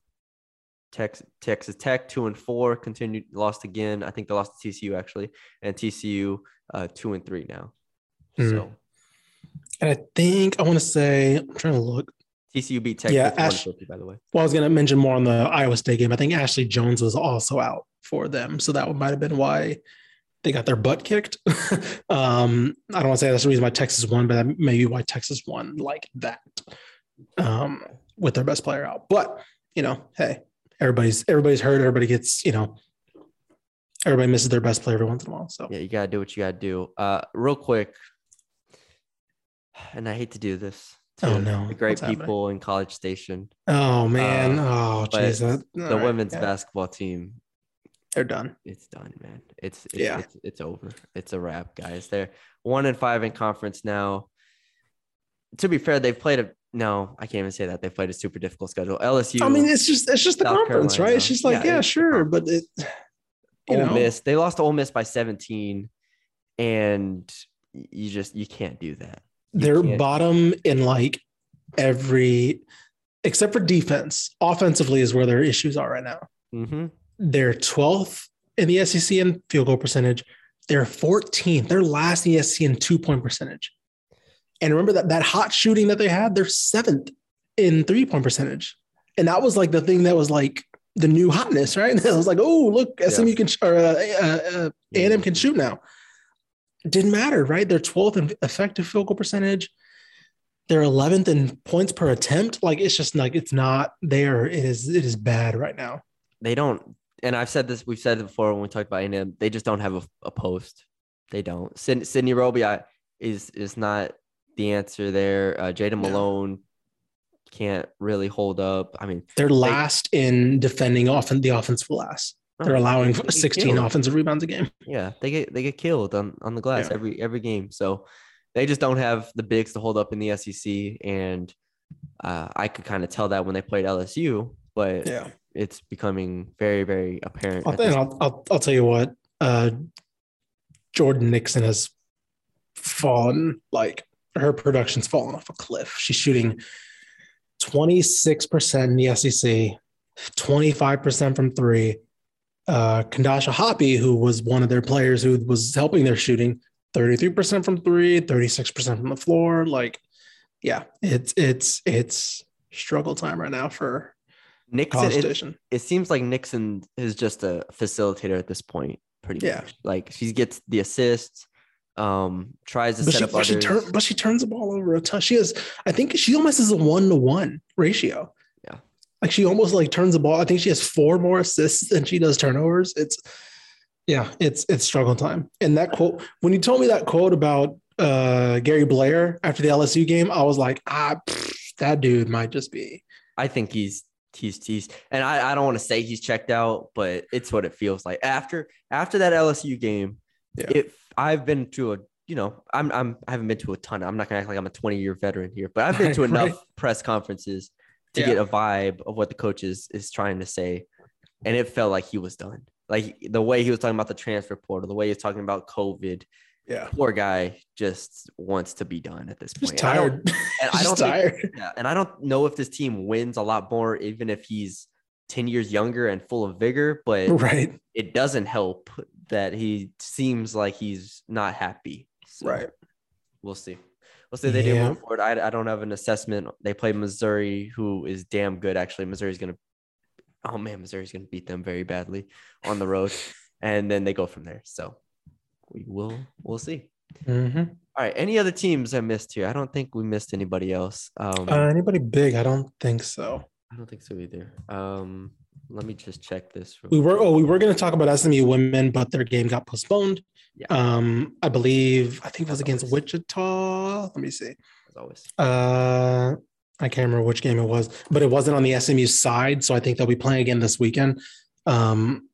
Texas, Texas Tech two and four, continued lost again. I think they lost to TCU actually, and TCU uh, two and three now. Hmm. So and I think I want to say, I'm trying to look. TCU beat Tech Yeah, 51 Ash- by the way. Well, I was going to mention more on the Iowa State game. I think Ashley Joens was also out for them. So that might have been why they got their butt kicked. [LAUGHS] um, I don't want to say that's the reason why Texas won, but that may be why Texas won like that um, with their best player out. But you know, hey, everybody's everybody's hurt. Everybody gets you know, everybody misses their best player every once in a while. So Yeah, you gotta do what you gotta do. Uh, real quick, and I hate to do this. Oh, no. the great What's happening? people in College Station. oh man, uh, oh but jeez, that- the all right, women's yeah, basketball team, they're done. it's done, man. It's, it's Yeah. it's, it's over. It's a wrap, guys. They're one and five in conference now. To be fair, they've played a no, I can't even say that. They've played a super difficult schedule. LSU, I mean, it's just it's just the South conference, right? Carolina. It's just like Yeah, yeah, sure, but it, you Ole know, Miss. They lost to Ole Miss by 17, and you just you can't do that. They're can't- bottom in like every except for defense. Offensively is where their issues are right now. Mhm. They're 12th in the SEC in field goal percentage. They're 14th. They're last in the SEC in two point percentage. And remember that that hot shooting that they had, they're seventh in three point percentage. And that was like the thing that was like the new hotness, right? [LAUGHS] And it was like, oh, look, SMU can sh- or uh, uh, uh, A&M can shoot now. Didn't matter, right? They're 12th in effective field goal percentage. They're 11th in points per attempt. Like it's just like it's not there. It is it is bad right now. They don't, and I've said this. We've said it before when we talked about A&M. They just don't have a, a post. They don't. Syd- Sydney Roby is is not the answer there. Uh, Jada No. Malone can't really hold up. I mean, They're last in defending often the offensive glass. They're oh, allowing they 16 killed. offensive rebounds a game. Yeah, they get they get killed on on the glass Yeah. every every game. So they just don't have the bigs to hold up in the SEC, and uh, I could kind of tell that when they played LSU, but Yeah. it's becoming very very apparent. I'll, I'll, I'll, I'll tell you what, uh, Jordan Nixon has fallen, like her production's fallen off a cliff. She's shooting 26% in the SEC, 25% from three. Uh, Kandasha Hoppy, who was one of their players who was helping their shooting, 33% from three, 36% from the floor. Like, yeah, it's it's it's struggle time right now for Nixon, it, it seems like Nixon is just a facilitator at this point, pretty Yeah. much. Like she gets the assists, um, tries to but set she, up but she others. turn, but she turns the ball over a ton. She has, I think she almost is a one to one ratio. Like she almost like turns the ball. I think she has four more assists than she does turnovers. It's, yeah, it's it's struggle time. And that quote, when you told me that quote about uh Gary Blair after the LSU game, I was like, ah, pfft, that dude might just be. I think he's he's he's and I, I don't want to say he's checked out, but it's what it feels like. After after that LSU game, Yeah. if I've been to a you know, I'm I'm I haven't been to a ton. I'm not gonna act like I'm a 20 year veteran here, but I've been to [LAUGHS] enough press conferences to Yeah. get a vibe of what the coach is is trying to say. And it felt like he was done. Like the way he was talking about the transfer portal, the way he was talking about COVID. Yeah, Poor guy just wants to be done at this just point. And I don't- tired. and I [LAUGHS] Just don't think, tired. yeah, and I don't know if this team wins a lot more, even if he's 10 years younger and full of vigor, but Right, it doesn't help that he seems like he's not happy. So right. We'll see. We'll see. if They do Yeah. move forward. I, I don't have an assessment. They play Missouri, who is damn good. Actually, Missouri's going to, oh man, Missouri's going to beat them very badly on the road. and then they go from there. So we will, we'll see. Mhm. All right. Any other teams I missed here? I don't think we missed anybody else. Um, Uh, anybody big? I don't think so. I don't think so either. Um, let me just check this. We were oh we were going to talk about SMU women, but their game got postponed. Yeah. Um, I believe I think it was against always. Wichita. Let me see. as always. Uh, I can't remember which game it was, but it wasn't on the SMU side, so I think they'll be playing again this weekend. Um,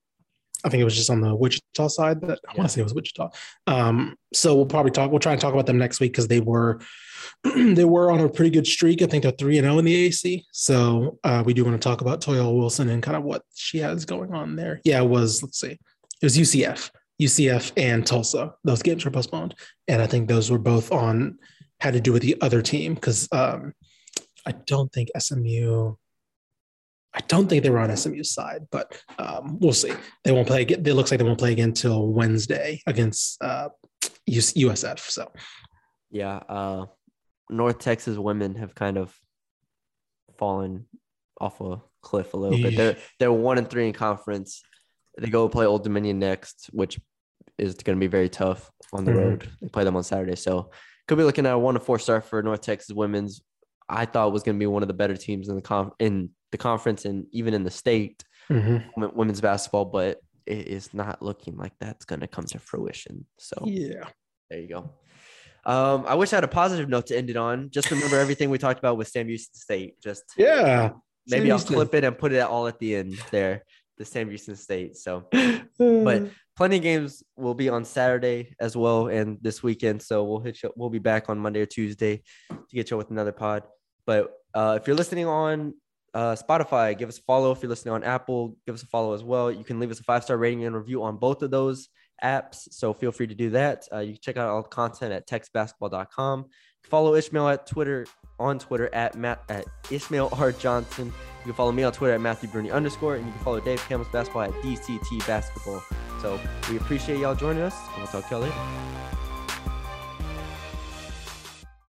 I think it was just on the Wichita side, but I Yeah. want to say it was Wichita. Um, so we'll probably talk. We'll try and talk about them next week because they were [CLEARS THROAT] they were on a pretty good streak. I think they're three and zero in the AAC. So uh, we do want to talk about Toya Wilson and kind of what she has going on there. Yeah, it was. Let's see, it was UCF, UCF, and Tulsa. Those games were postponed, and I think those were both on had to do with the other team because um, I don't think SMU. I don't think they were on SMU's side, but um, we'll see. They won't play. It looks like they won't play again until Wednesday against uh, USF. So Yeah. Uh, North Texas women have kind of fallen off a cliff a little bit. They're they're one and three in conference, They go play Old Dominion next, which is going to be very tough on the Mhm. road. They play them on Saturday, so could be looking at a one to four start for North Texas women's. I thought was going to be one of the better teams in the conf- in the conference and even in the state Mhm. women's basketball, but it is not looking like that's going to come to fruition. So Yeah. there you go. Um, I wish I had a positive note to end it on. Just remember everything we talked about with Sam Houston State. Just Yeah. maybe I'll Houston. clip it and put it all at the end there. The Sam Houston State. So [SIGHS] But- plenty of games will be on Saturday as well and this weekend. So we'll hit you. We'll be back on Monday or Tuesday to get you with another pod. But uh, if you're listening on uh, Spotify, give us a follow. If you're listening on Apple, give us a follow as well. You can leave us a five star rating and review on both of those apps. So feel free to do that. Uh, you can check out all the content at textbasketball.com. Follow Ishmael at Twitter on Twitter at Matt at Ishmael R Johnson. You can follow me on Twitter at Matthew Bruni underscore, and you can follow Dave Campbell's basketball at DCT basketball. So we appreciate y'all joining us, and we'll talk to y'all later.